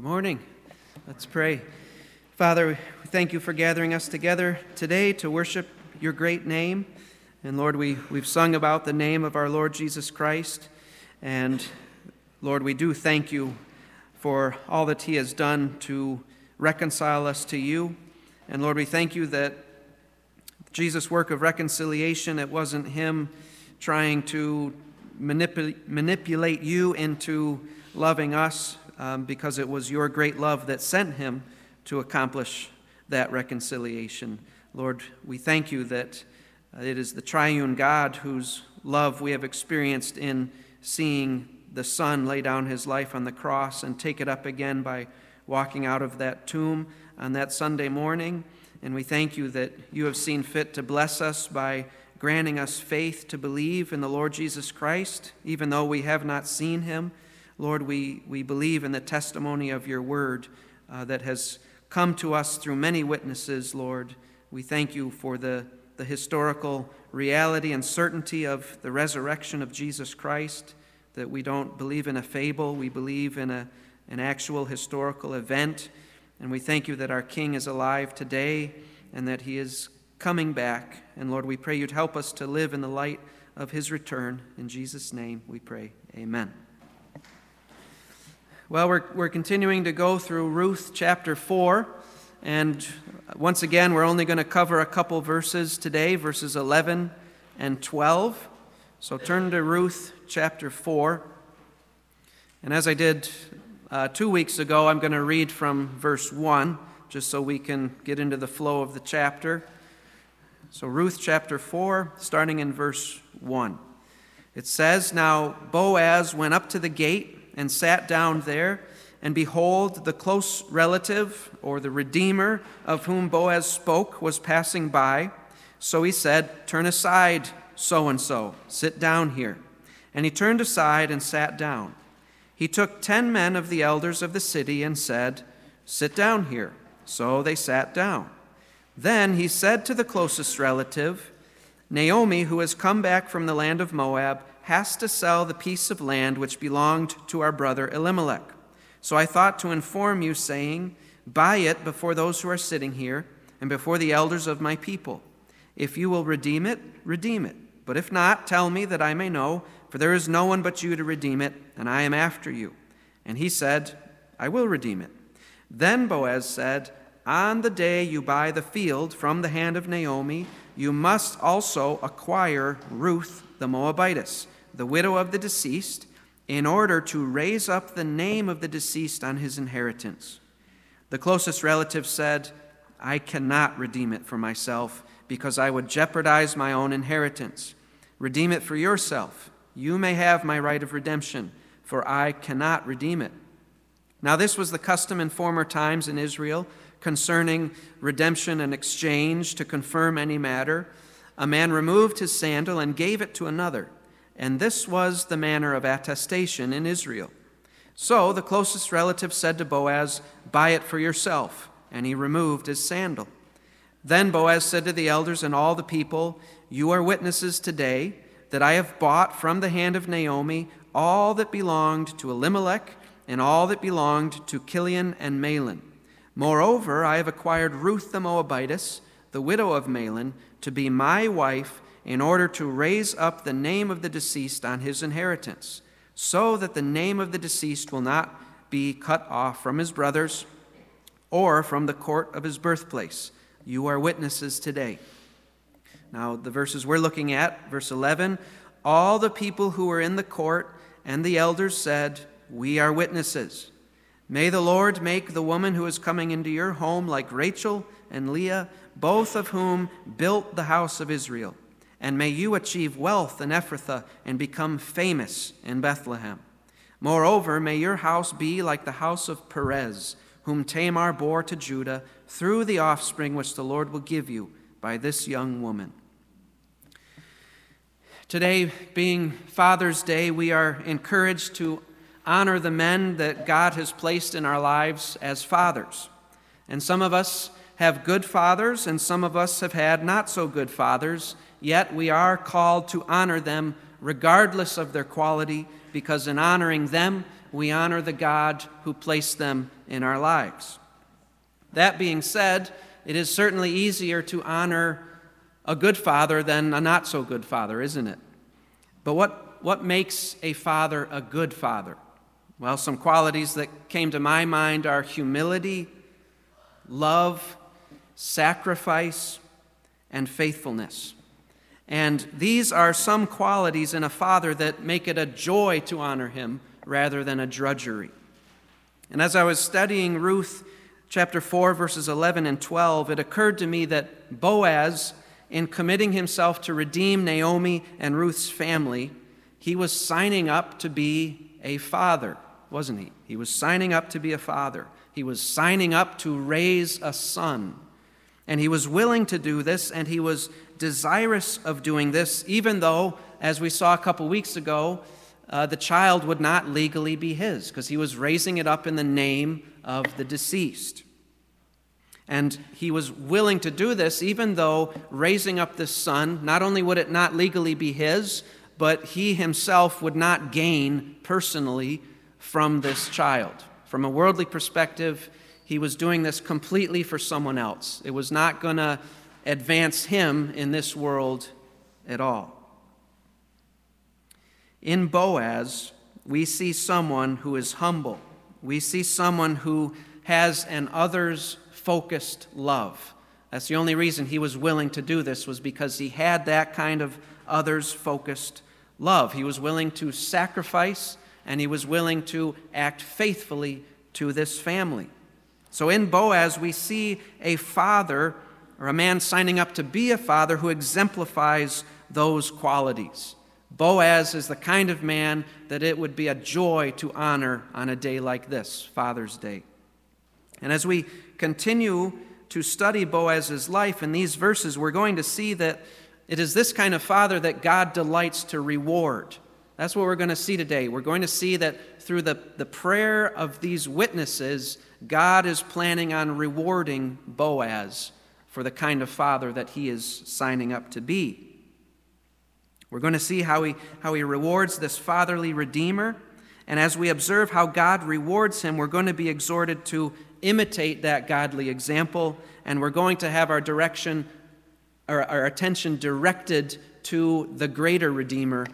Good morning. Let's pray. Father, we thank you for gathering us together today to worship your great name. And Lord, we, we've sung about the name of our Lord Jesus Christ. And Lord, we do thank you for all that he has done to reconcile us to you. And Lord, we thank you that Jesus' work of reconciliation, it wasn't him trying to manipul- manipulate you into loving us, um, because it was your great love that sent him to accomplish that reconciliation. Lord, we thank you that it is the triune God whose love we have experienced in seeing the Son lay down his life on the cross and take it up again by walking out of that tomb on that Sunday morning. And we thank you that you have seen fit to bless us by granting us faith to believe in the Lord Jesus Christ, even though we have not seen him. Lord, we, we believe in the testimony of your word uh, that has come to us through many witnesses, Lord. We thank you for the, the historical reality and certainty of the resurrection of Jesus Christ, that we don't believe in a fable, we believe in a, an actual historical event. And we thank you that our King is alive today and that he is coming back. And Lord, we pray you'd help us to live in the light of his return. In Jesus' name we pray. Amen. Well, we're, we're continuing to go through Ruth chapter 4. And once again, we're only going to cover a couple verses today, verses 11 and 12. So turn to Ruth chapter 4. And as I did uh, two weeks ago, I'm going to read from verse 1, just so we can get into the flow of the chapter. So, Ruth chapter 4, starting in verse 1. It says, Now Boaz went up to the gate and sat down there. And behold, the close relative, or the redeemer, of whom Boaz spoke, was passing by. So he said, Turn aside, so and so, sit down here. And he turned aside and sat down. He took ten men of the elders of the city and said, Sit down here. So they sat down. Then he said to the closest relative, Naomi, who has come back from the land of Moab, has to sell the piece of land which belonged to our brother Elimelech. So I thought to inform you, saying, Buy it before those who are sitting here and before the elders of my people. If you will redeem it, redeem it. But if not, tell me that I may know, for there is no one but you to redeem it, and I am after you. And he said, I will redeem it. Then Boaz said, On the day you buy the field from the hand of Naomi, you must also acquire Ruth the Moabitess the widow of the deceased, in order to raise up the name of the deceased on his inheritance. The closest relative said, I cannot redeem it for myself because I would jeopardize my own inheritance. Redeem it for yourself. You may have my right of redemption, for I cannot redeem it. Now, this was the custom in former times in Israel concerning redemption and exchange to confirm any matter. A man removed his sandal and gave it to another and this was the manner of attestation in Israel. So the closest relative said to Boaz, Buy it for yourself. And he removed his sandal. Then Boaz said to the elders and all the people, You are witnesses today that I have bought from the hand of Naomi all that belonged to Elimelech and all that belonged to Chilion and Mahlon. Moreover, I have acquired Ruth the Moabitess, the widow of Mahlon, to be my wife in order to raise up the name of the deceased on his inheritance, so that the name of the deceased will not be cut off from his brothers or from the court of his birthplace. You are witnesses today. Now, the verses we're looking at, verse 11 all the people who were in the court and the elders said, We are witnesses. May the Lord make the woman who is coming into your home like Rachel and Leah, both of whom built the house of Israel and may you achieve wealth in Ephrathah and become famous in Bethlehem. Moreover, may your house be like the house of Perez, whom Tamar bore to Judah through the offspring which the Lord will give you by this young woman. Today, being Father's Day, we are encouraged to honor the men that God has placed in our lives as fathers. And some of us have good fathers, and some of us have had not so good fathers yet we are called to honor them regardless of their quality, because in honoring them, we honor the God who placed them in our lives. That being said, it is certainly easier to honor a good father than a not so good father, isn't it? But what, what makes a father a good father? Well, some qualities that came to my mind are humility, love, sacrifice, and faithfulness. And these are some qualities in a father that make it a joy to honor him rather than a drudgery. And as I was studying Ruth chapter 4, verses 11 and 12, it occurred to me that Boaz, in committing himself to redeem Naomi and Ruth's family, he was signing up to be a father, wasn't he? He was signing up to be a father. He was signing up to raise a son. And he was willing to do this, and he was desirous of doing this, even though, as we saw a couple weeks ago, uh, the child would not legally be his, because he was raising it up in the name of the deceased. And he was willing to do this, even though raising up this son, not only would it not legally be his, but he himself would not gain personally from this child. From a worldly perspective, he was doing this completely for someone else. It was not going to advance him in this world at all. In Boaz, we see someone who is humble. We see someone who has an others focused love. That's the only reason he was willing to do this was because he had that kind of others focused love. He was willing to sacrifice and he was willing to act faithfully to this family. So in Boaz, we see a father or a man signing up to be a father who exemplifies those qualities. Boaz is the kind of man that it would be a joy to honor on a day like this, Father's Day. And as we continue to study Boaz's life in these verses, we're going to see that it is this kind of father that God delights to reward. That's what we're going to see today. We're going to see that through the, the prayer of these witnesses, God is planning on rewarding Boaz for the kind of father that he is signing up to be. We're going to see how he, how he rewards this fatherly redeemer. And as we observe how God rewards him, we're going to be exhorted to imitate that godly example. And we're going to have our direction, our, our attention directed to the greater redeemer,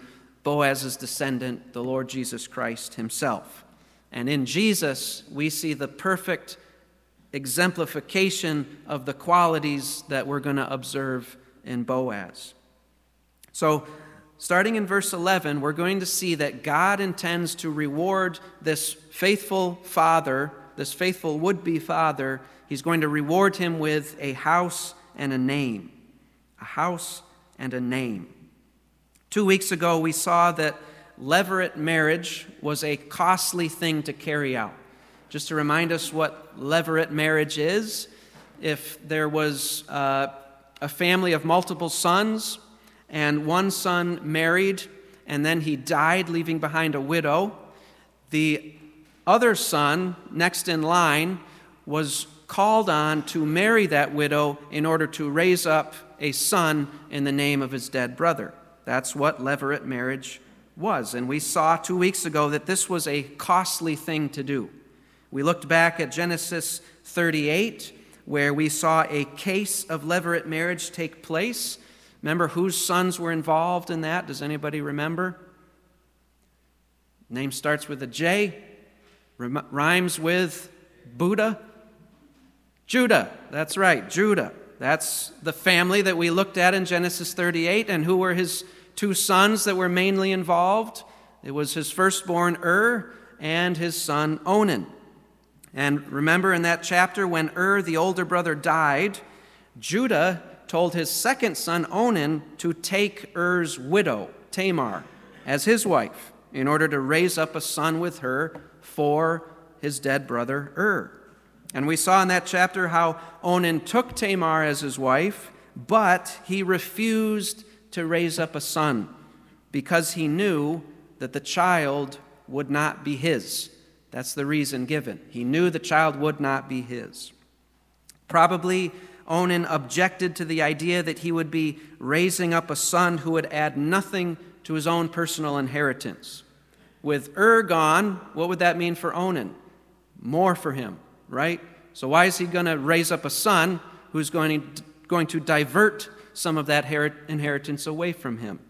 Boaz's descendant, the Lord Jesus Christ himself. And in Jesus, we see the perfect exemplification of the qualities that we're going to observe in Boaz. So, starting in verse 11, we're going to see that God intends to reward this faithful father, this faithful would be father. He's going to reward him with a house and a name. A house and a name. Two weeks ago, we saw that levirate marriage was a costly thing to carry out. Just to remind us what levirate marriage is, if there was uh, a family of multiple sons, and one son married, and then he died, leaving behind a widow. The other son, next in line, was called on to marry that widow in order to raise up a son in the name of his dead brother. That's what levirate marriage was. And we saw two weeks ago that this was a costly thing to do. We looked back at Genesis 38, where we saw a case of levirate marriage take place Remember whose sons were involved in that? Does anybody remember? Name starts with a J, rhymes with Buddha. Judah, that's right, Judah. That's the family that we looked at in Genesis 38. And who were his two sons that were mainly involved? It was his firstborn Ur and his son Onan. And remember in that chapter when Ur, the older brother, died, Judah told his second son Onan to take Er's widow, Tamar, as his wife in order to raise up a son with her for his dead brother Ur. And we saw in that chapter how Onan took Tamar as his wife, but he refused to raise up a son because he knew that the child would not be his. That's the reason given. He knew the child would not be his. Probably Onan objected to the idea that he would be raising up a son who would add nothing to his own personal inheritance. With Ur gone, what would that mean for Onan? More for him, right? So, why is he going to raise up a son who's going to, going to divert some of that inheritance away from him?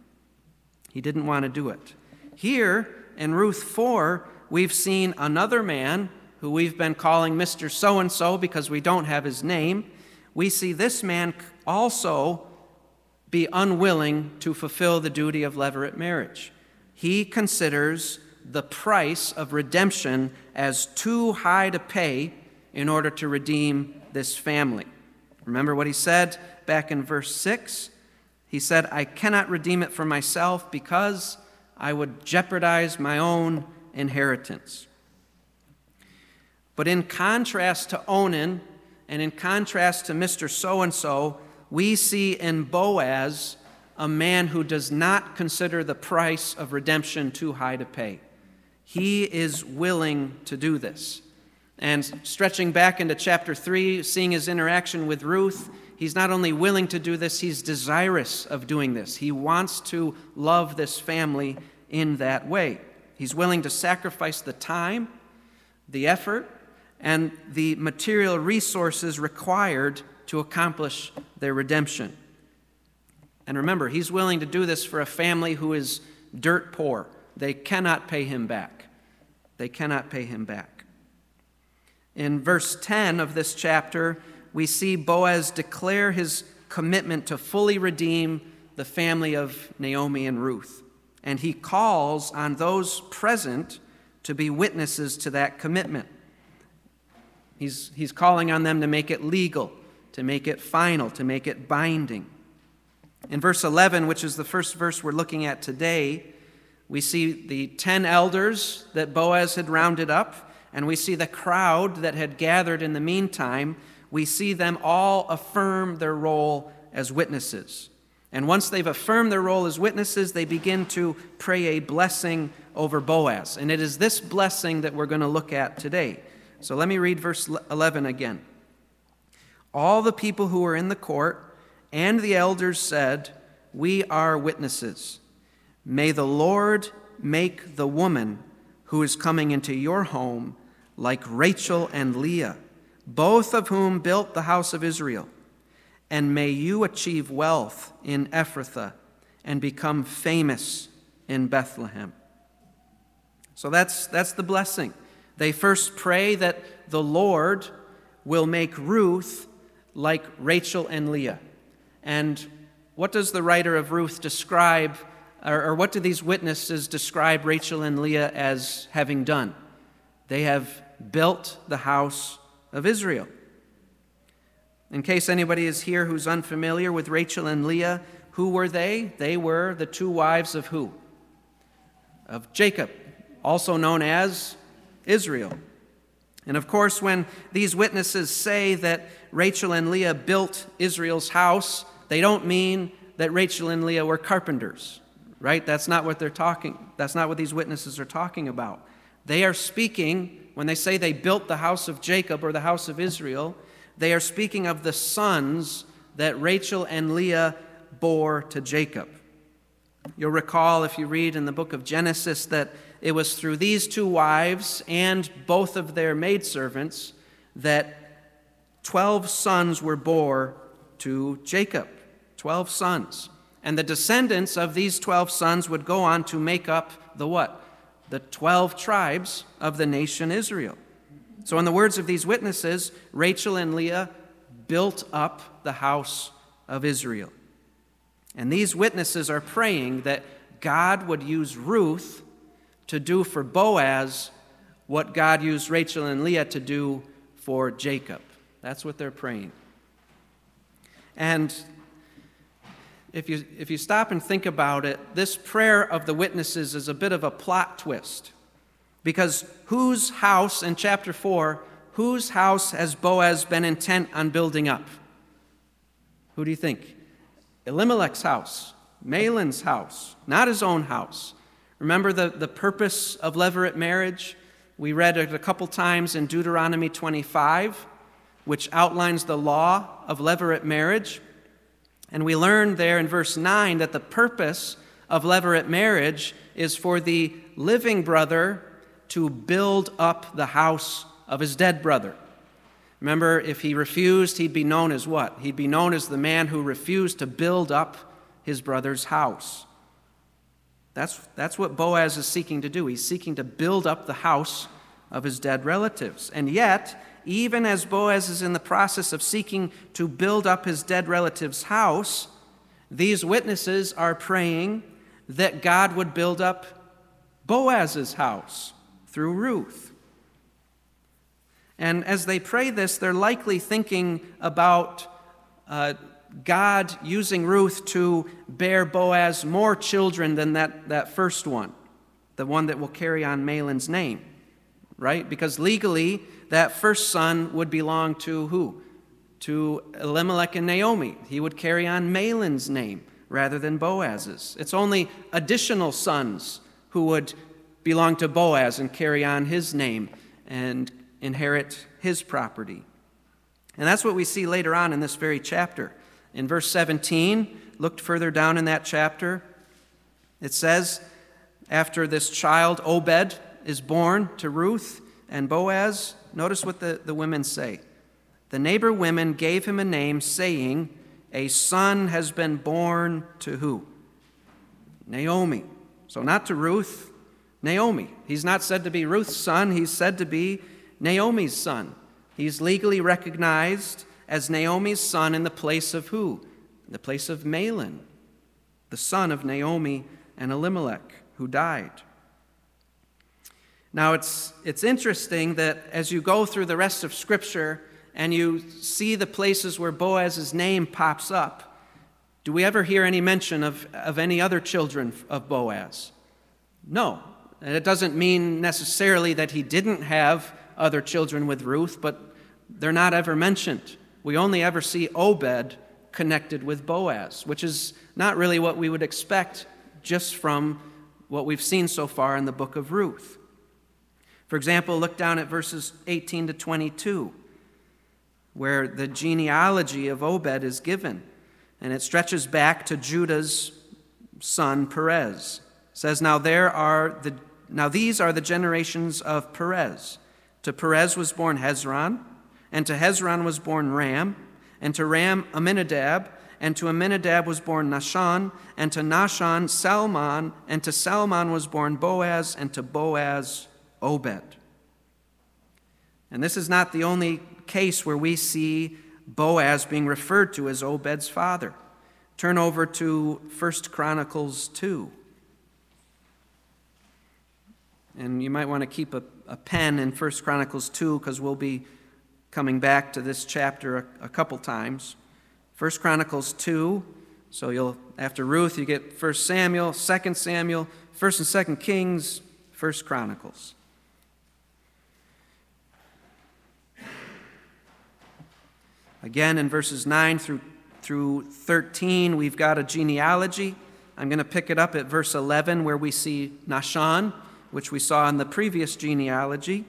He didn't want to do it. Here in Ruth 4, we've seen another man who we've been calling Mr. So and so because we don't have his name. We see this man also be unwilling to fulfill the duty of levirate marriage. He considers the price of redemption as too high to pay in order to redeem this family. Remember what he said back in verse 6? He said, I cannot redeem it for myself because I would jeopardize my own inheritance. But in contrast to Onan and in contrast to Mr. So and so, we see in Boaz a man who does not consider the price of redemption too high to pay. He is willing to do this. And stretching back into chapter 3, seeing his interaction with Ruth, he's not only willing to do this, he's desirous of doing this. He wants to love this family in that way. He's willing to sacrifice the time, the effort, and the material resources required to accomplish their redemption. And remember, he's willing to do this for a family who is dirt poor. They cannot pay him back. They cannot pay him back. In verse 10 of this chapter, we see Boaz declare his commitment to fully redeem the family of Naomi and Ruth. And he calls on those present to be witnesses to that commitment. He's, he's calling on them to make it legal, to make it final, to make it binding. In verse 11, which is the first verse we're looking at today, we see the 10 elders that Boaz had rounded up, and we see the crowd that had gathered in the meantime. We see them all affirm their role as witnesses. And once they've affirmed their role as witnesses, they begin to pray a blessing over Boaz. And it is this blessing that we're going to look at today. So let me read verse 11 again. All the people who were in the court and the elders said, We are witnesses. May the Lord make the woman who is coming into your home like Rachel and Leah, both of whom built the house of Israel. And may you achieve wealth in Ephrathah and become famous in Bethlehem. So that's, that's the blessing. They first pray that the Lord will make Ruth like Rachel and Leah. And what does the writer of Ruth describe, or, or, what do these witnesses describe Rachel and Leah as having done? They have built the house of Israel. In case anybody is here who's unfamiliar with Rachel and Leah, who were they? They were the two wives of who? Of Jacob, also known as Israel. And of course, when these witnesses say that Rachel and Leah built Israel's house, they don't mean that Rachel and Leah were carpenters, right? That's not what they're talking. That's not what these witnesses are talking about. They are speaking when they say they built the house of Jacob or the house of Israel, they are speaking of the sons that Rachel and Leah bore to Jacob. You'll recall if you read in the book of Genesis that it was through these two wives and both of their maidservants that 12 sons were born to Jacob. 12 sons. And the descendants of these 12 sons would go on to make up the what? The 12 tribes of the nation Israel. So, in the words of these witnesses, Rachel and Leah built up the house of Israel. And these witnesses are praying that God would use Ruth to do for Boaz what God used Rachel and Leah to do for Jacob. That's what they're praying. And if you, if you stop and think about it, this prayer of the witnesses is a bit of a plot twist. Because whose house, in chapter 4, whose house has Boaz been intent on building up? Who do you think? Elimelech's house, Mahlon's house, not his own house. Remember the, the purpose of levirate marriage? We read it a couple times in Deuteronomy 25, which outlines the law of levirate marriage. And we learn there in verse 9 that the purpose of levirate marriage is for the living brother to build up the house of his dead brother. Remember, if he refused, he'd be known as what? He'd be known as the man who refused to build up his brother's house. That's, that's what Boaz is seeking to do. He's seeking to build up the house of his dead relatives. And yet, even as Boaz is in the process of seeking to build up his dead relative's house, these witnesses are praying that God would build up Boaz's house through Ruth. And as they pray this, they're likely thinking about uh, God using Ruth to bear Boaz more children than that, that first one, the one that will carry on Mahlon's name, right? Because legally, that first son would belong to who? To Elimelech and Naomi. He would carry on Mahlon's name rather than Boaz's. It's only additional sons who would belong to Boaz and carry on his name and inherit his property. And that's what we see later on in this very chapter. In verse 17, looked further down in that chapter, it says, after this child, Obed, is born to Ruth and Boaz, notice what the, the women say. The neighbor women gave him a name, saying, A son has been born to who? Naomi. So not to Ruth, Naomi. He's not said to be Ruth's son, he's said to be Naomi's son. He's legally recognized as Naomi's son in the place of who? In the place of Mahlon, the son of Naomi and Elimelech, who died. Now, it's, it's interesting that as you go through the rest of Scripture and you see the places where Boaz's name pops up, do we ever hear any mention of, of any other children of Boaz? No. And it doesn't mean necessarily that he didn't have other children with Ruth, but they're not ever mentioned. We only ever see Obed connected with Boaz, which is not really what we would expect just from what we've seen so far in the book of Ruth. For example, look down at verses 18 to 22, where the genealogy of Obed is given, and it stretches back to Judah's son Perez. It says, Now there are the now these are the generations of Perez. To Perez was born Hezron, and to Hezron was born Ram, and to Ram Amminadab, and to Amminadab was born Nahshon, and to Nahshon Salmon, and to Salmon was born Boaz, and to Boaz Obed. And this is not the only case where we see Boaz being referred to as Obed's father. Turn over to 1 Chronicles 2. And you might want to keep a, a pen in 1 Chronicles 2 because we'll be coming back to this chapter a, a couple times. 1 Chronicles 2. So you'll after Ruth you get 1 Samuel, 2 Samuel, 1st and 2nd Kings, 1 Chronicles. Again, in verses 9 through, through 13, we've got a genealogy. I'm going to pick it up at verse 11, where we see Nahshon, which we saw in the previous genealogy.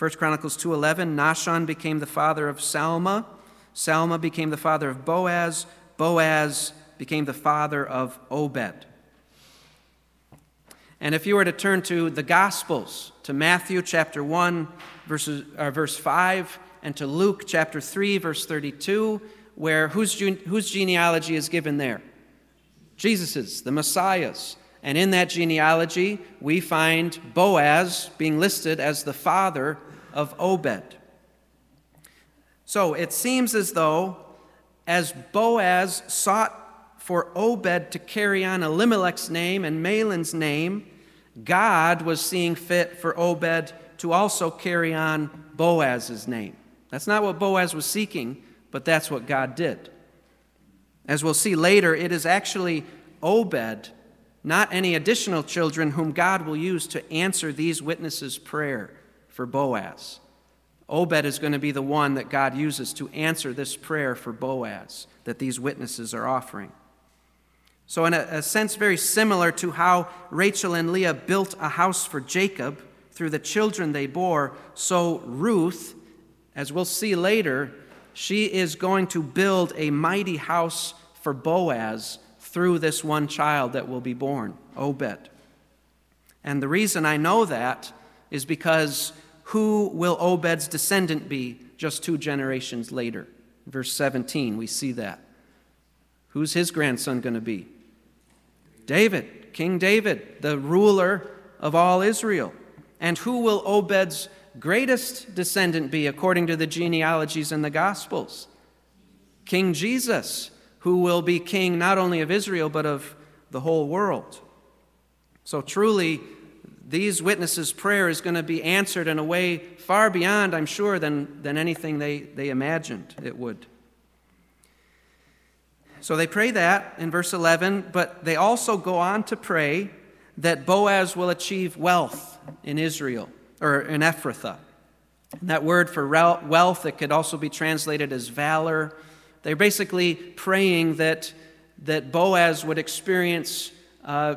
1 Chronicles 2:11 Nahshon became the father of Salma, Salma became the father of Boaz, Boaz became the father of Obed. And if you were to turn to the Gospels, to Matthew chapter 1, verses, uh, verse 5, and to Luke chapter 3, verse 32, where whose, whose genealogy is given there? Jesus's, the Messiah's. And in that genealogy, we find Boaz being listed as the father of Obed. So it seems as though, as Boaz sought for Obed to carry on Elimelech's name and Mahlon's name, God was seeing fit for Obed to also carry on Boaz's name. That's not what Boaz was seeking, but that's what God did. As we'll see later, it is actually Obed not any additional children whom God will use to answer these witnesses' prayer for Boaz. Obed is going to be the one that God uses to answer this prayer for Boaz that these witnesses are offering. So, in a, a, sense, very similar to how Rachel and Leah built a house for Jacob through the children they bore, so Ruth, as we'll see later, she is going to build a mighty house for Boaz through this one child that will be born, Obed. And the reason I know that is because who will Obed's descendant be just two generations later? Verse 17, we see that. Who's his grandson going to be? David, King David, the ruler of all Israel. And who will Obed's greatest descendant be according to the genealogies in the Gospels? King Jesus, who will be king not only of Israel, but of the whole world. So truly, these witnesses' prayer is going to be answered in a way far beyond, I'm sure, than, than anything they, they imagined it would. So they pray that in verse 11, but they also go on to pray that Boaz will achieve wealth in Israel, or in Ephrathah. And that word for wealth, it could also be translated as valor. They're basically praying that, that Boaz would experience uh,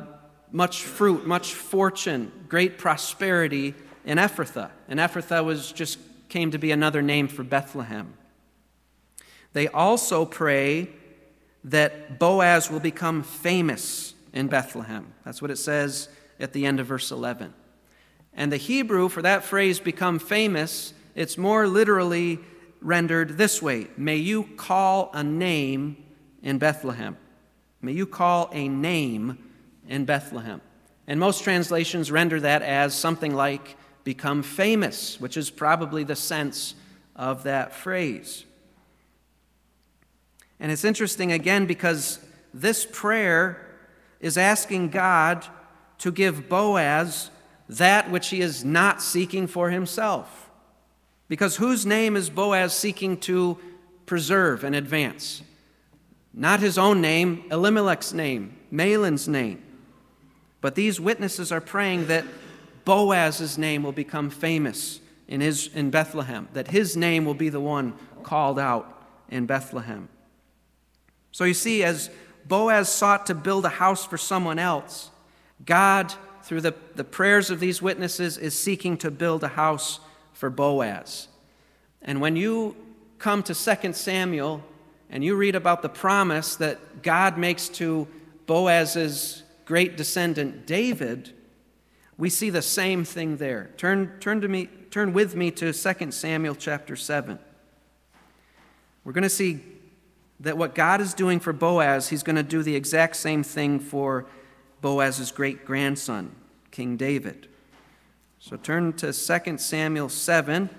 much fruit, much fortune, great prosperity in Ephrathah. And Ephrathah was just came to be another name for Bethlehem. They also pray that Boaz will become famous in Bethlehem. That's what it says at the end of verse 11. And the Hebrew for that phrase, become famous, it's more literally rendered this way May you call a name in Bethlehem. May you call a name in Bethlehem. And most translations render that as something like become famous, which is probably the sense of that phrase. And it's interesting again because this prayer is asking God to give Boaz that which he is not seeking for himself. Because whose name is Boaz seeking to preserve and advance? Not his own name, Elimelech's name, Mahlon's name. But these witnesses are praying that Boaz's name will become famous in, his, in Bethlehem, that his name will be the one called out in Bethlehem. So you see, as Boaz sought to build a house for someone else, God, through the, the prayers of these witnesses, is seeking to build a house for Boaz. And when you come to 2 Samuel and you read about the promise that God makes to Boaz's great descendant David, we see the same thing there. Turn, turn, to me, turn with me to 2 Samuel chapter 7. We're going to see that what God is doing for Boaz, he's going to do the exact same thing for Boaz's great grandson, King David. So turn to 2 Samuel 7.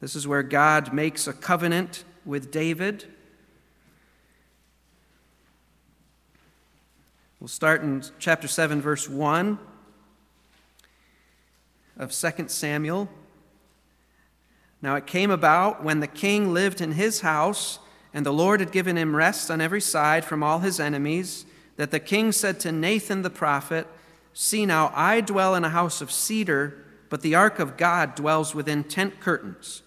This is where God makes a covenant with David. We'll start in chapter 7, verse 1 of 2 Samuel. Now it came about when the king lived in his house, and the Lord had given him rest on every side from all his enemies, that the king said to Nathan the prophet, See now, I dwell in a house of cedar, but the ark of God dwells within tent curtains.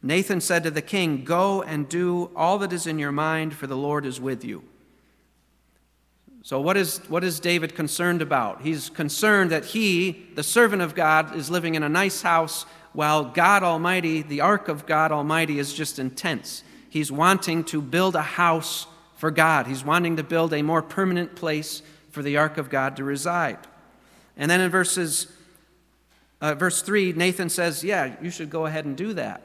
Nathan said to the king, Go and do all that is in your mind, for the Lord is with you. So, what is, what is David concerned about? He's concerned that he, the servant of God, is living in a nice house while God Almighty, the ark of God Almighty, is just intense. He's wanting to build a house for God, he's wanting to build a more permanent place for the ark of God to reside. And then in verses, uh, verse 3, Nathan says, Yeah, you should go ahead and do that.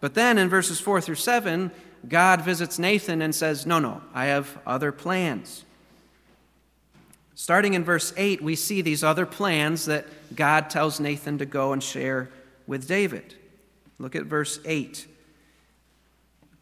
But then in verses 4 through 7, God visits Nathan and says, No, no, I have other plans. Starting in verse 8, we see these other plans that God tells Nathan to go and share with David. Look at verse 8.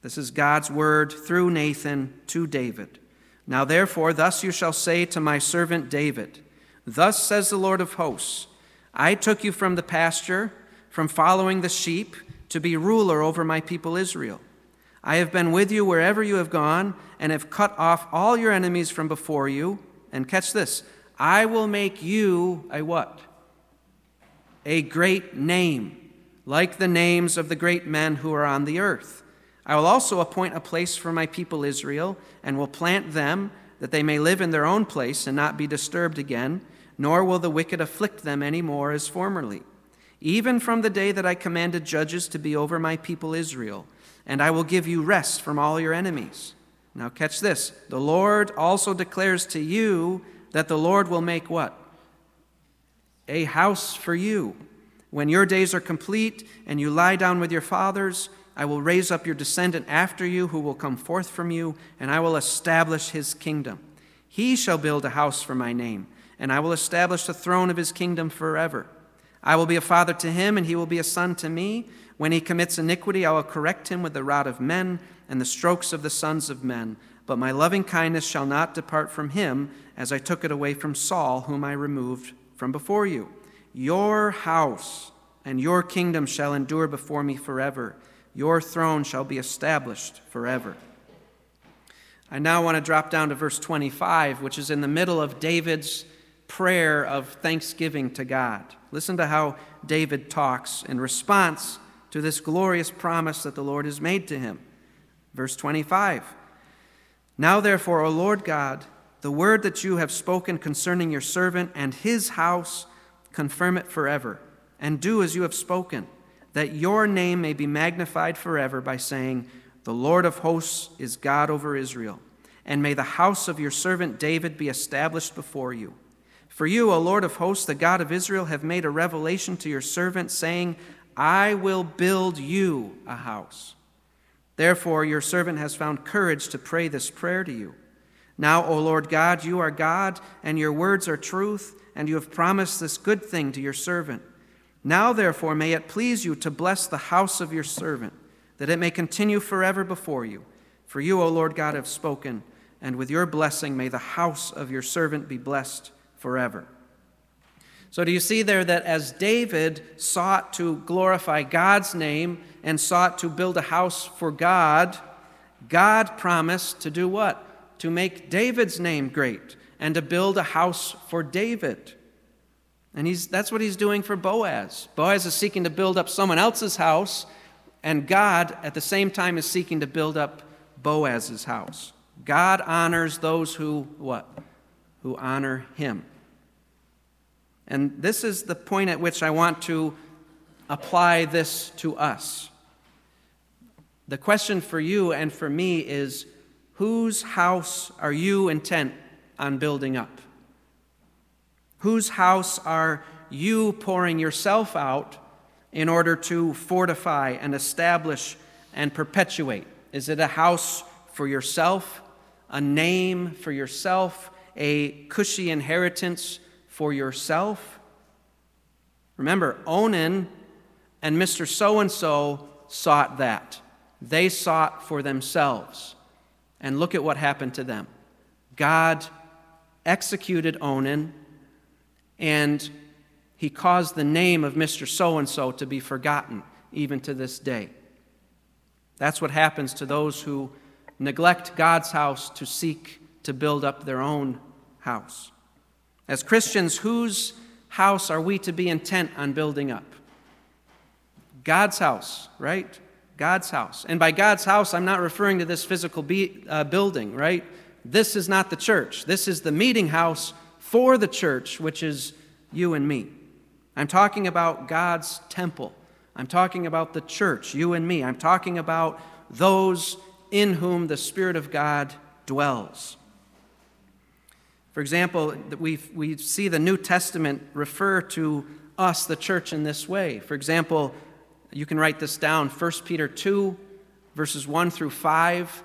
This is God's word through Nathan to David. Now, therefore, thus you shall say to my servant David Thus says the Lord of hosts I took you from the pasture, from following the sheep, to be ruler over my people Israel. I have been with you wherever you have gone, and have cut off all your enemies from before you. And catch this I will make you a what? a great name, like the names of the great men who are on the earth. I will also appoint a place for my people Israel, and will plant them, that they may live in their own place and not be disturbed again, nor will the wicked afflict them any more as formerly. Even from the day that I commanded judges to be over my people Israel, and I will give you rest from all your enemies. Now, catch this. The Lord also declares to you that the Lord will make what? A house for you. When your days are complete and you lie down with your fathers, I will raise up your descendant after you who will come forth from you, and I will establish his kingdom. He shall build a house for my name, and I will establish the throne of his kingdom forever. I will be a father to him, and he will be a son to me. When he commits iniquity, I will correct him with the rod of men and the strokes of the sons of men. But my loving kindness shall not depart from him, as I took it away from Saul, whom I removed from before you. Your house and your kingdom shall endure before me forever. Your throne shall be established forever. I now want to drop down to verse 25, which is in the middle of David's prayer of thanksgiving to God. Listen to how David talks in response to this glorious promise that the Lord has made to him. Verse 25 Now therefore, O Lord God, the word that you have spoken concerning your servant and his house, confirm it forever, and do as you have spoken, that your name may be magnified forever by saying, The Lord of hosts is God over Israel. And may the house of your servant David be established before you. For you, O Lord of hosts, the God of Israel, have made a revelation to your servant, saying, I will build you a house. Therefore, your servant has found courage to pray this prayer to you. Now, O Lord God, you are God, and your words are truth, and you have promised this good thing to your servant. Now, therefore, may it please you to bless the house of your servant, that it may continue forever before you. For you, O Lord God, have spoken, and with your blessing may the house of your servant be blessed forever. So, do you see there that as David sought to glorify God's name and sought to build a house for God, God promised to do what? To make David's name great and to build a house for David. And he's, that's what he's doing for Boaz. Boaz is seeking to build up someone else's house, and God, at the same time, is seeking to build up Boaz's house. God honors those who, what? Who honor him. And this is the point at which I want to apply this to us. The question for you and for me is whose house are you intent on building up? Whose house are you pouring yourself out in order to fortify and establish and perpetuate? Is it a house for yourself, a name for yourself, a cushy inheritance for yourself. Remember, Onan and Mr. So and so sought that. They sought for themselves. And look at what happened to them. God executed Onan, and he caused the name of Mr. So and so to be forgotten, even to this day. That's what happens to those who neglect God's house to seek to build up their own house. As Christians, whose house are we to be intent on building up? God's house, right? God's house. And by God's house, I'm not referring to this physical be, uh, building, right? This is not the church. This is the meeting house for the church, which is you and me. I'm talking about God's temple. I'm talking about the church, you and me. I'm talking about those in whom the Spirit of God dwells. For example, we, we see the New Testament refer to us, the church, in this way. For example, you can write this down 1 Peter 2, verses 1 through 5.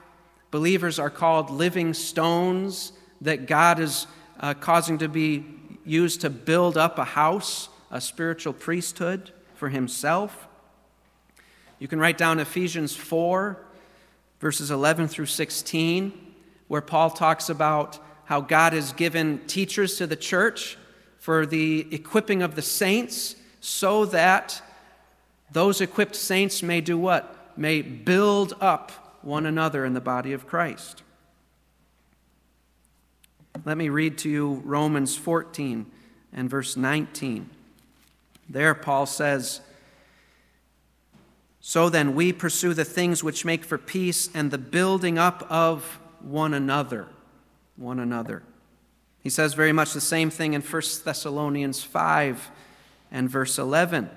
Believers are called living stones that God is uh, causing to be used to build up a house, a spiritual priesthood for Himself. You can write down Ephesians 4, verses 11 through 16, where Paul talks about how God has given teachers to the church for the equipping of the saints so that those equipped saints may do what? May build up one another in the body of Christ. Let me read to you Romans 14 and verse 19. There, Paul says, So then we pursue the things which make for peace and the building up of one another one another. He says very much the same thing in 1 Thessalonians 5 and verse 11.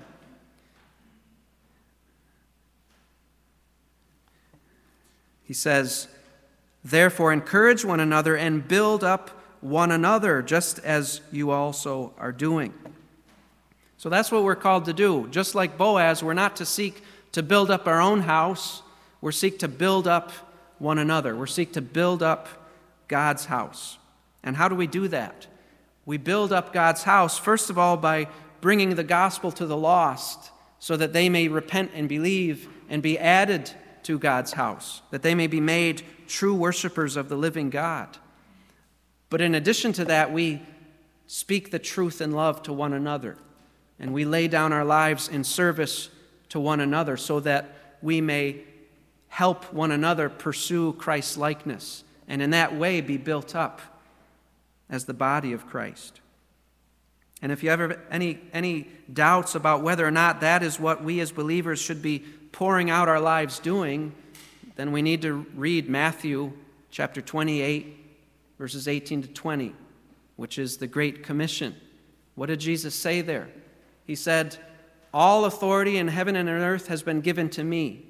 He says, Therefore, encourage one another and build up one another, just as you also are doing. So that's what we're called to do. Just like Boaz, we're not to seek to build up our own house, we're seek to build up one another. We're seek to build up God's house. And how do we do that? We build up God's house, first of all, by bringing the gospel to the lost so that they may repent and believe and be added to God's house, that they may be made true worshipers of the living God. But in addition to that, we speak the truth in love to one another, and we lay down our lives in service to one another so that we may help one another pursue Christ's likeness, and in that way be built up as the body of Christ. And if you have any, any doubts about whether or not that is what we as believers should be pouring out our lives doing, then we need to read Matthew chapter 28, verses 18 to 20, which is the Great Commission. What did Jesus say there? He said, All authority in heaven and on earth has been given to me.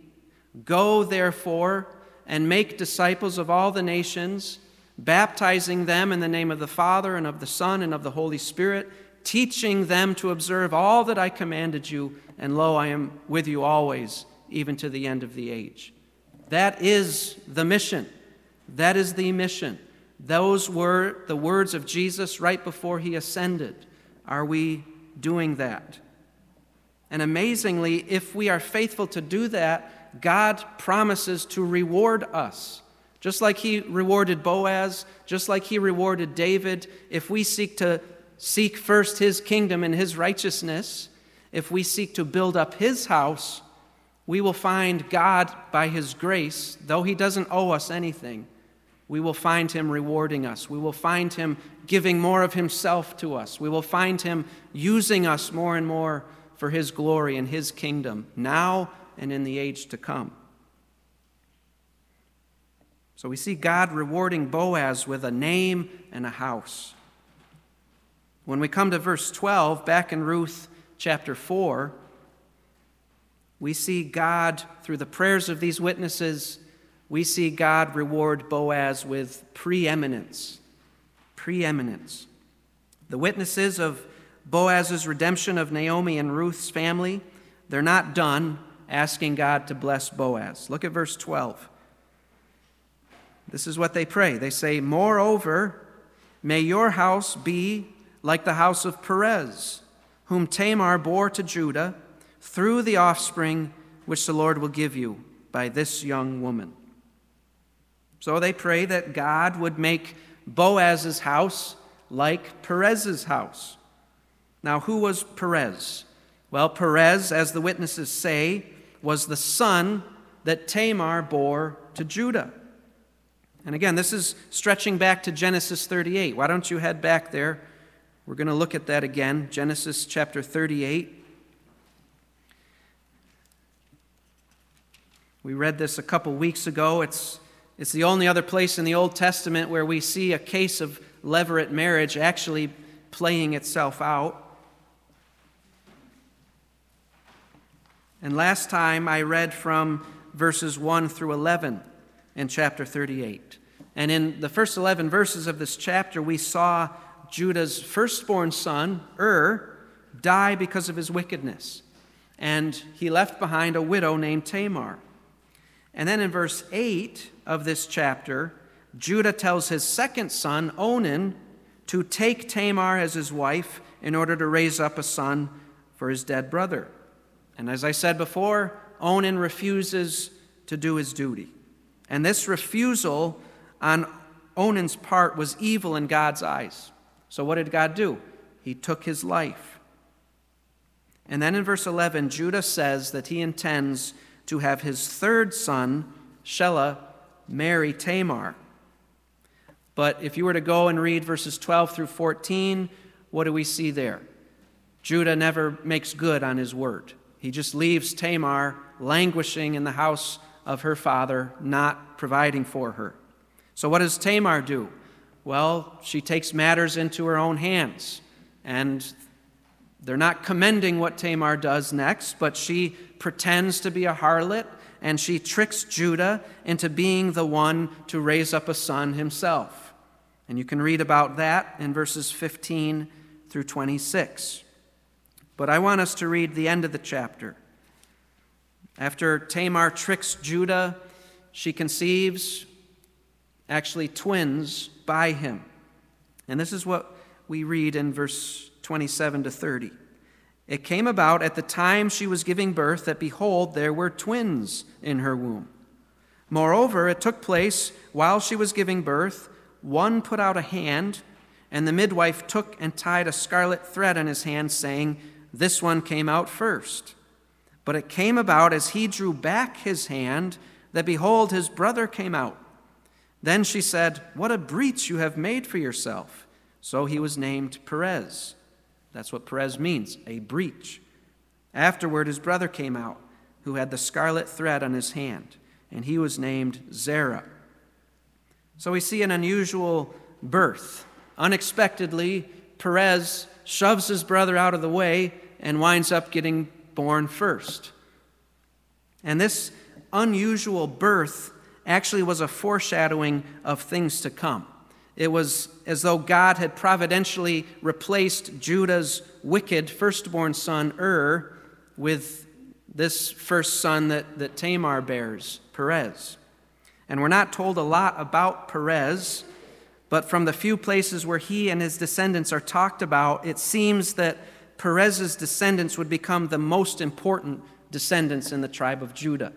Go, therefore, and make disciples of all the nations, baptizing them in the name of the Father and of the Son and of the Holy Spirit, teaching them to observe all that I commanded you, and lo, I am with you always, even to the end of the age. That is the mission. That is the mission. Those were the words of Jesus right before he ascended. Are we doing that? And amazingly, if we are faithful to do that, God promises to reward us. Just like he rewarded Boaz, just like he rewarded David, if we seek to seek first his kingdom and his righteousness, if we seek to build up his house, we will find God by his grace, though he doesn't owe us anything we will find him rewarding us. We will find him giving more of himself to us. We will find him using us more and more for his glory and his kingdom, now and in the age to come. So we see God rewarding Boaz with a name and a house. When we come to verse 12, back in Ruth chapter 4, we see God, through the prayers of these witnesses, we see God reward Boaz with preeminence. Preeminence. The witnesses of Boaz's redemption of Naomi and Ruth's family, they're not done asking God to bless Boaz. Look at verse 12. This is what they pray. They say, Moreover, may your house be like the house of Perez, whom Tamar bore to Judah through the offspring which the Lord will give you by this young woman. So they pray that God would make Boaz's house like Perez's house. Now, who was Perez? Well, Perez, as the witnesses say, was the son that Tamar bore to Judah. And again, this is stretching back to Genesis 38. Why don't you head back there? We're going to look at that again. Genesis chapter 38. We read this a couple weeks ago. It's it's the only other place in the Old Testament where we see a case of levirate marriage actually playing itself out. And last time I read from verses 1 through 11 in chapter 38. And in the first 11 verses of this chapter, we saw Judah's firstborn son, Ur, die because of his wickedness. And he left behind a widow named Tamar. And then in verse 8 of this chapter, Judah tells his second son, Onan, to take Tamar as his wife in order to raise up a son for his dead brother. And as I said before, Onan refuses to do his duty. And this refusal on Onan's part was evil in God's eyes. So what did God do? He took his life. And then in verse 11, Judah says that he intends to have his third son, Shelah, marry Tamar. But if you were to go and read verses 12 through 14, what do we see there? Judah never makes good on his word. He just leaves Tamar languishing in the house of her father, not providing for her. So, what does Tamar do? Well, she takes matters into her own hands. And They're not commending what Tamar does next, but she pretends to be a harlot and she tricks Judah into being the one to raise up a son himself. And you can read about that in verses 15 through 26. But I want us to read the end of the chapter. After Tamar tricks Judah, she conceives actually twins by him. And this is what we read in verse 27 to 30. It came about at the time she was giving birth that, behold, there were twins in her womb. Moreover, it took place while she was giving birth, one put out a hand, and the midwife took and tied a scarlet thread on his hand, saying, This one came out first. But it came about as he drew back his hand that, behold, his brother came out. Then she said, What a breach you have made for yourself. So he was named Perez. That's what Perez means, a breach. Afterward, his brother came out, who had the scarlet thread on his hand, and he was named Zerah. So we see an unusual birth. Unexpectedly, Perez shoves his brother out of the way and winds up getting born first. And this unusual birth actually was a foreshadowing of things to come. It was as though God had providentially replaced Judah's wicked firstborn son, Ur, with this first son that, that Tamar bears, Perez. And we're not told a lot about Perez, but from the few places where he and his descendants are talked about, it seems that Perez's descendants would become the most important descendants in the tribe of Judah.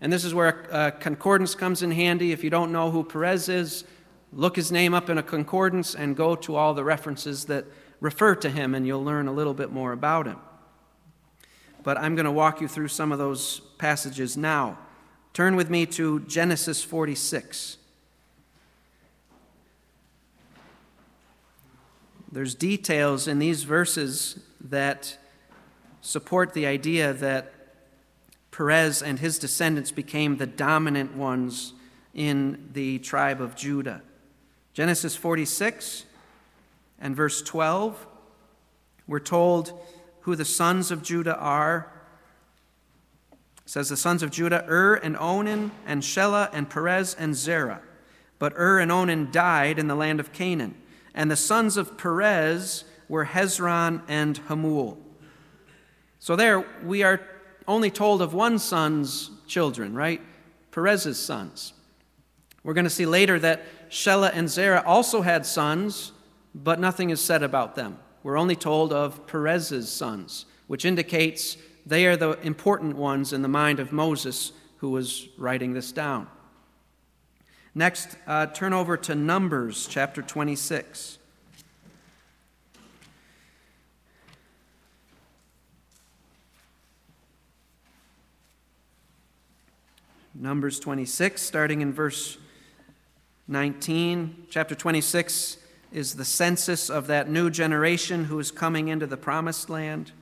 And this is where a concordance comes in handy. If you don't know who Perez is, Look his name up in a concordance and go to all the references that refer to him, and you'll learn a little bit more about him. But I'm going to walk you through some of those passages now. Turn with me to Genesis 46. There's details in these verses that support the idea that Perez and his descendants became the dominant ones in the tribe of Judah. Genesis 46 and verse 12, we're told who the sons of Judah are. It says the sons of Judah, Ur and Onan and Shelah and Perez and Zerah. But Ur and Onan died in the land of Canaan. And the sons of Perez were Hezron and Hamul. So there we are only told of one son's children, right? Perez's sons. We're going to see later that Shelah and Zerah also had sons, but nothing is said about them. We're only told of Perez's sons, which indicates they are the important ones in the mind of Moses who was writing this down. Next, uh, turn over to Numbers chapter 26. Numbers 26, starting in verse 19. Chapter 26 is the census of that new generation who is coming into the promised land.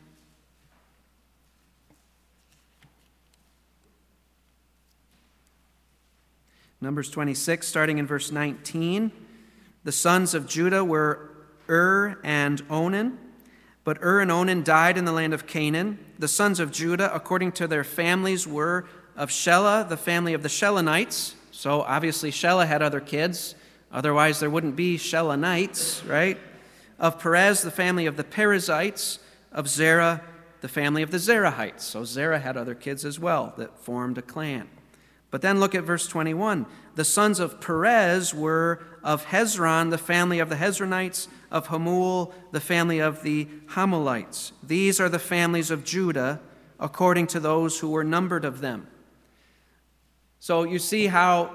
Numbers 26, starting in verse 19. The sons of Judah were Ur and Onan. But Ur and Onan died in the land of Canaan. The sons of Judah, according to their families, were of Shelah, the family of the Shelanites. So obviously, Shelah had other kids. Otherwise, there wouldn't be Shelanites, right? Of Perez, the family of the Perezites. Of Zerah, the family of the Zerahites. So Zerah had other kids as well that formed a clan. But then look at verse 21. The sons of Perez were of Hezron, the family of the Hezronites, of Hamul, the family of the Hamulites. These are the families of Judah, according to those who were numbered of them. So you see how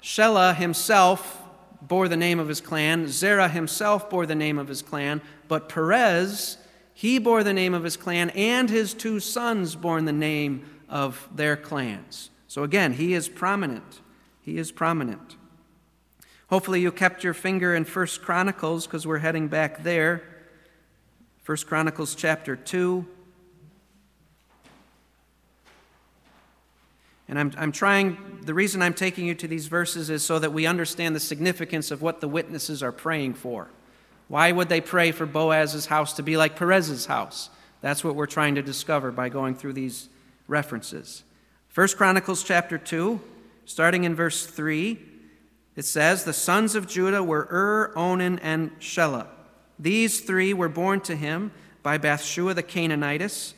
Shelah himself bore the name of his clan, Zerah himself bore the name of his clan, but Perez, he bore the name of his clan, and his two sons bore the name of their clans. So again, he is prominent. He is prominent. Hopefully, you kept your finger in First Chronicles because we're heading back there. First Chronicles chapter 2. And I'm, I'm trying, the reason I'm taking you to these verses is so that we understand the significance of what the witnesses are praying for. Why would they pray for Boaz's house to be like Perez's house? That's what we're trying to discover by going through these references. First Chronicles chapter 2, starting in verse 3, it says, The sons of Judah were Ur, Onan, and Shelah. These three were born to him by Bathshua the Canaanitess.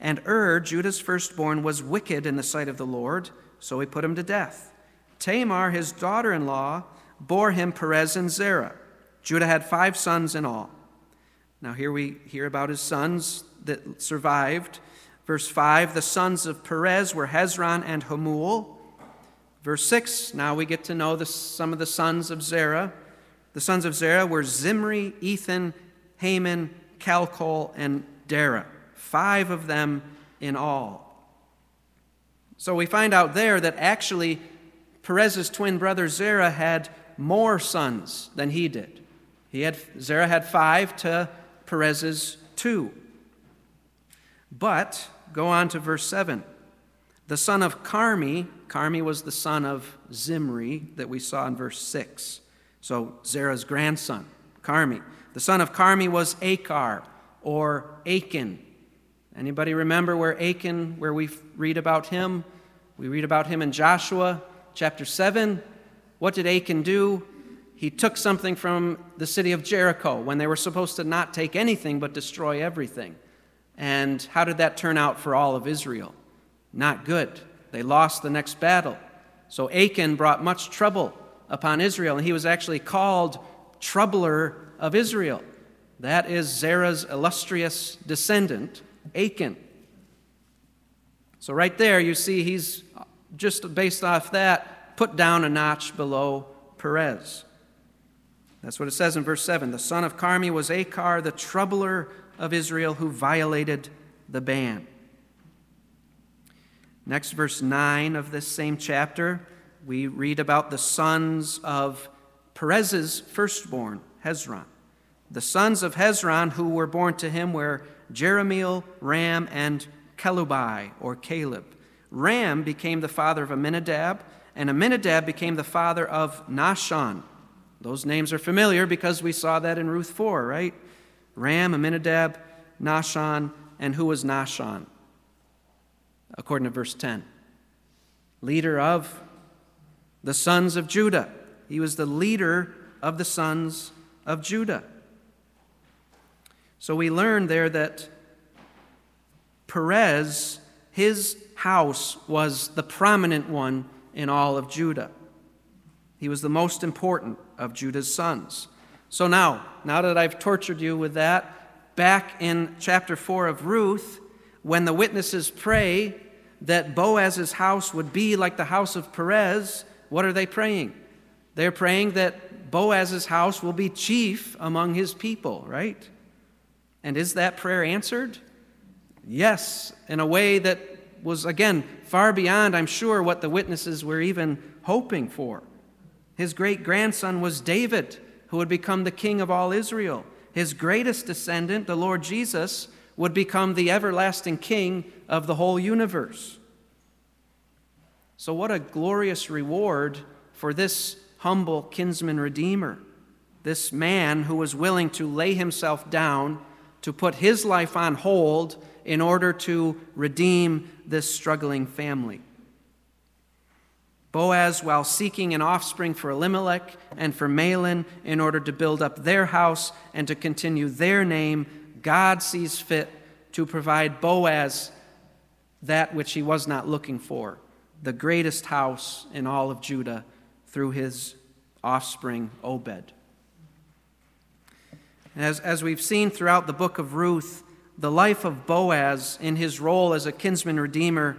And Ur, Judah's firstborn, was wicked in the sight of the Lord, so he put him to death. Tamar, his daughter in law, bore him Perez and Zerah. Judah had five sons in all. Now, here we hear about his sons that survived. Verse 5 the sons of Perez were Hezron and Hamul. Verse 6 now we get to know the, some of the sons of Zerah. The sons of Zerah were Zimri, Ethan, Haman, Calcol, and Dara. Five of them in all. So we find out there that actually Perez's twin brother Zerah had more sons than he did. He had, Zerah had five to Perez's two. But, go on to verse 7. The son of Carmi, Carmi was the son of Zimri that we saw in verse 6. So, Zerah's grandson, Carmi. The son of Carmi was Achar or Achan. Anybody remember where Achan, where we read about him? We read about him in Joshua chapter 7. What did Achan do? He took something from the city of Jericho when they were supposed to not take anything but destroy everything. And how did that turn out for all of Israel? Not good. They lost the next battle. So Achan brought much trouble upon Israel, and he was actually called troubler of Israel. That is Zerah's illustrious descendant, Achan. So, right there, you see he's just based off that put down a notch below Perez. That's what it says in verse 7. The son of Carmi was Achar, the troubler of Israel who violated the ban. Next, verse 9 of this same chapter, we read about the sons of Perez's firstborn, Hezron. The sons of Hezron who were born to him were Jerahmeel, Ram, and Chelubai, or Caleb. Ram became the father of Amminadab, and Amminadab became the father of Nahshon. Those names are familiar because we saw that in Ruth 4, right? Ram, Amminadab, Nahshon, and who was Nahshon? According to verse 10. Leader of the sons of Judah. He was the leader of the sons of Judah. So we learn there that Perez, his house was the prominent one in all of Judah. He was the most important of Judah's sons. So now, now that I've tortured you with that, back in chapter 4 of Ruth, when the witnesses pray that Boaz's house would be like the house of Perez, what are they praying? They're praying that Boaz's house will be chief among his people, right? And is that prayer answered? Yes, in a way that was, again, far beyond, I'm sure, what the witnesses were even hoping for. His great grandson was David, who would become the king of all Israel. His greatest descendant, the Lord Jesus, would become the everlasting king of the whole universe. So, what a glorious reward for this humble kinsman redeemer, this man who was willing to lay himself down, to put his life on hold in order to redeem this struggling family. Boaz, while seeking an offspring for Elimelech and for Mahlon in order to build up their house and to continue their name, God sees fit to provide Boaz that which he was not looking for the greatest house in all of Judah through his offspring, Obed. As, as we've seen throughout the book of Ruth, the life of Boaz in his role as a kinsman redeemer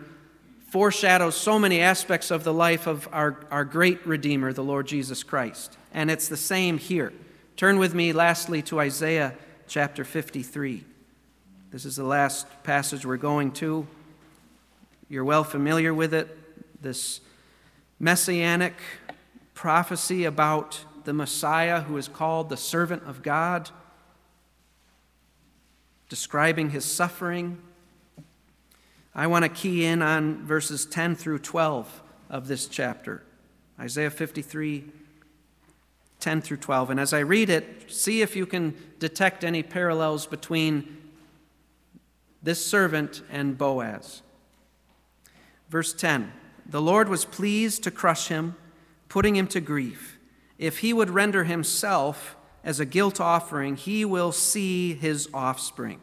foreshadows so many aspects of the life of our, our great Redeemer, the Lord Jesus Christ. And it's the same here. Turn with me, lastly, to Isaiah chapter 53. This is the last passage we're going to. You're well familiar with it. This messianic prophecy about the Messiah who is called the servant of God, describing his suffering I want to key in on verses 10 through 12 of this chapter. Isaiah 53, 10 through 12. And as I read it, see if you can detect any parallels between this servant and Boaz. Verse 10 The Lord was pleased to crush him, putting him to grief. If he would render himself as a guilt offering, he will see his offspring.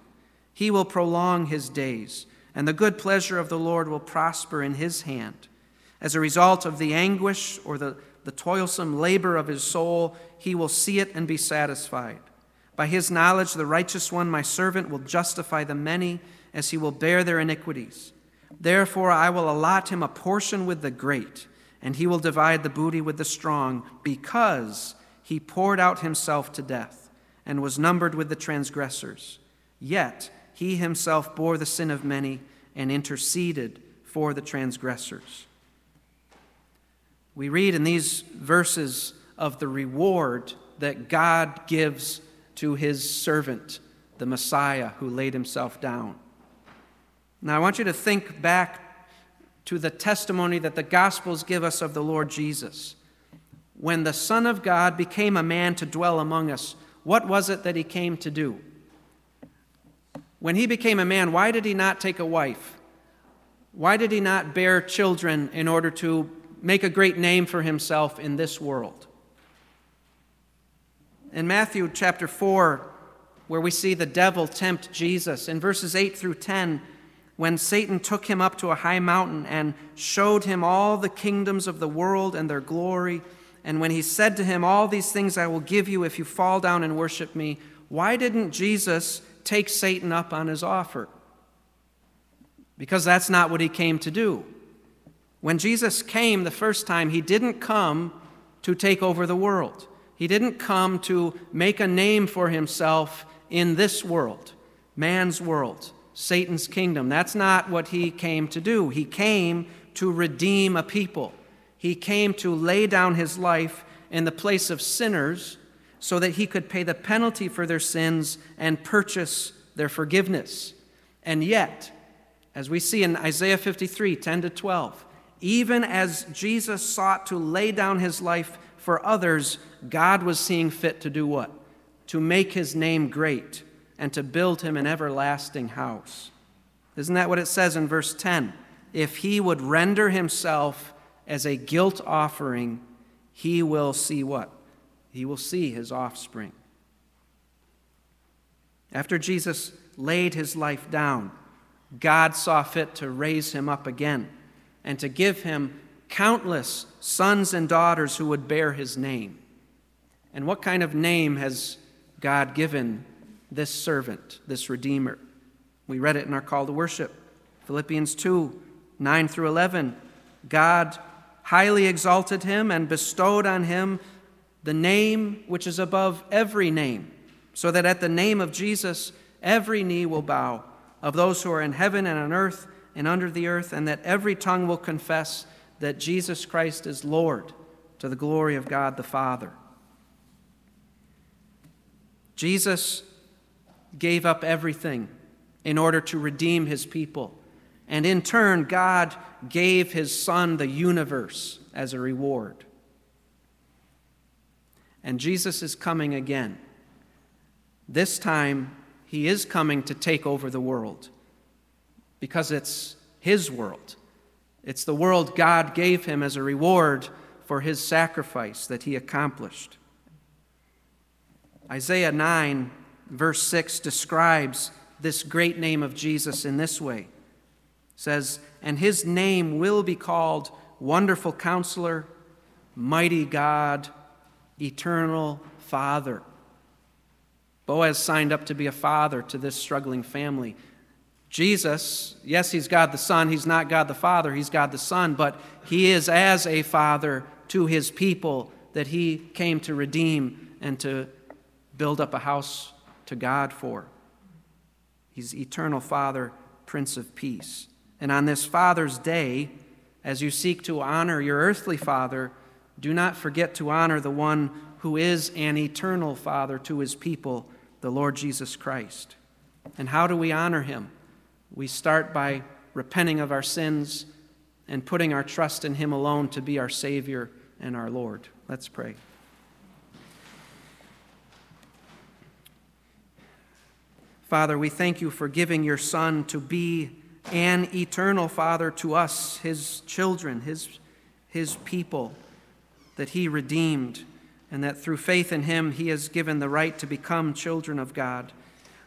He will prolong his days, and the good pleasure of the Lord will prosper in his hand. As a result of the anguish or the, the toilsome labor of his soul, he will see it and be satisfied. By his knowledge, the righteous one, my servant, will justify the many as he will bear their iniquities. Therefore, I will allot him a portion with the great, and he will divide the booty with the strong, because he poured out himself to death and was numbered with the transgressors. Yet he himself bore the sin of many and interceded for the transgressors. We read in these verses of the reward that God gives to his servant, the Messiah, who laid himself down. Now, I want you to think back to the testimony that the Gospels give us of the Lord Jesus. When the Son of God became a man to dwell among us, what was it that he came to do? When he became a man, why did he not take a wife? Why did he not bear children in order to make a great name for himself in this world? In Matthew chapter 4, where we see the devil tempt Jesus, in verses 8 through 10, when Satan took him up to a high mountain and showed him all the kingdoms of the world and their glory, and when he said to him, All these things I will give you if you fall down and worship me, why didn't Jesus take Satan up on his offer? Because that's not what he came to do. When Jesus came the first time, he didn't come to take over the world. He didn't come to make a name for himself in this world, man's world, Satan's kingdom. That's not what he came to do. He came to redeem a people. He came to lay down his life in the place of sinners so that he could pay the penalty for their sins and purchase their forgiveness. And yet, as we see in Isaiah 53 10 to 12, even as Jesus sought to lay down his life for others, God was seeing fit to do what? To make his name great and to build him an everlasting house. Isn't that what it says in verse 10? If he would render himself as a guilt offering, he will see what? He will see his offspring. After Jesus laid his life down, God saw fit to raise him up again and to give him countless sons and daughters who would bear his name. And what kind of name has God given this servant, this Redeemer? We read it in our call to worship. Philippians 2 9 through 11. God highly exalted him and bestowed on him the name which is above every name, so that at the name of Jesus every knee will bow, of those who are in heaven and on earth and under the earth, and that every tongue will confess that Jesus Christ is Lord to the glory of God the Father. Jesus gave up everything in order to redeem his people. And in turn, God gave his Son the universe as a reward. And Jesus is coming again. This time, he is coming to take over the world because it's his world. It's the world God gave him as a reward for his sacrifice that he accomplished. Isaiah 9, verse 6, describes this great name of Jesus in this way. Says, And his name will be called Wonderful Counselor, Mighty God, Eternal Father. Boaz signed up to be a father to this struggling family. Jesus, yes, he's God the Son. He's not God the Father. He's God the Son. But he is as a father to his people that he came to redeem and to build up a house to God for. He's eternal Father, Prince of Peace. And on this Father's Day, as you seek to honor your earthly father, do not forget to honor the one who is an eternal father to his people, the Lord Jesus Christ. And how do we honor him? We start by repenting of our sins and putting our trust in him alone to be our Savior and our Lord. Let's pray. Father, we thank you for giving your Son to be an eternal Father to us, his children, his, his people, that he redeemed, and that through faith in him he has given the right to become children of God.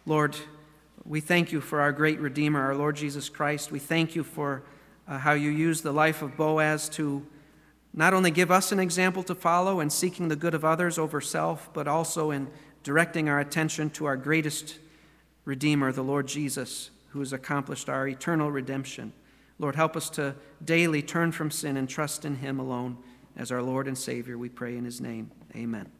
Lord, we thank you for our great Redeemer, our Lord Jesus Christ. We thank you for uh, how you used the life of Boaz to not only give us an example to follow in seeking the good of others over self, but also in directing our attention to our greatest Redeemer, the Lord Jesus, who has accomplished our eternal redemption. Lord, help us to daily turn from sin and trust in Him alone as our Lord and Savior. We pray in His name. Amen.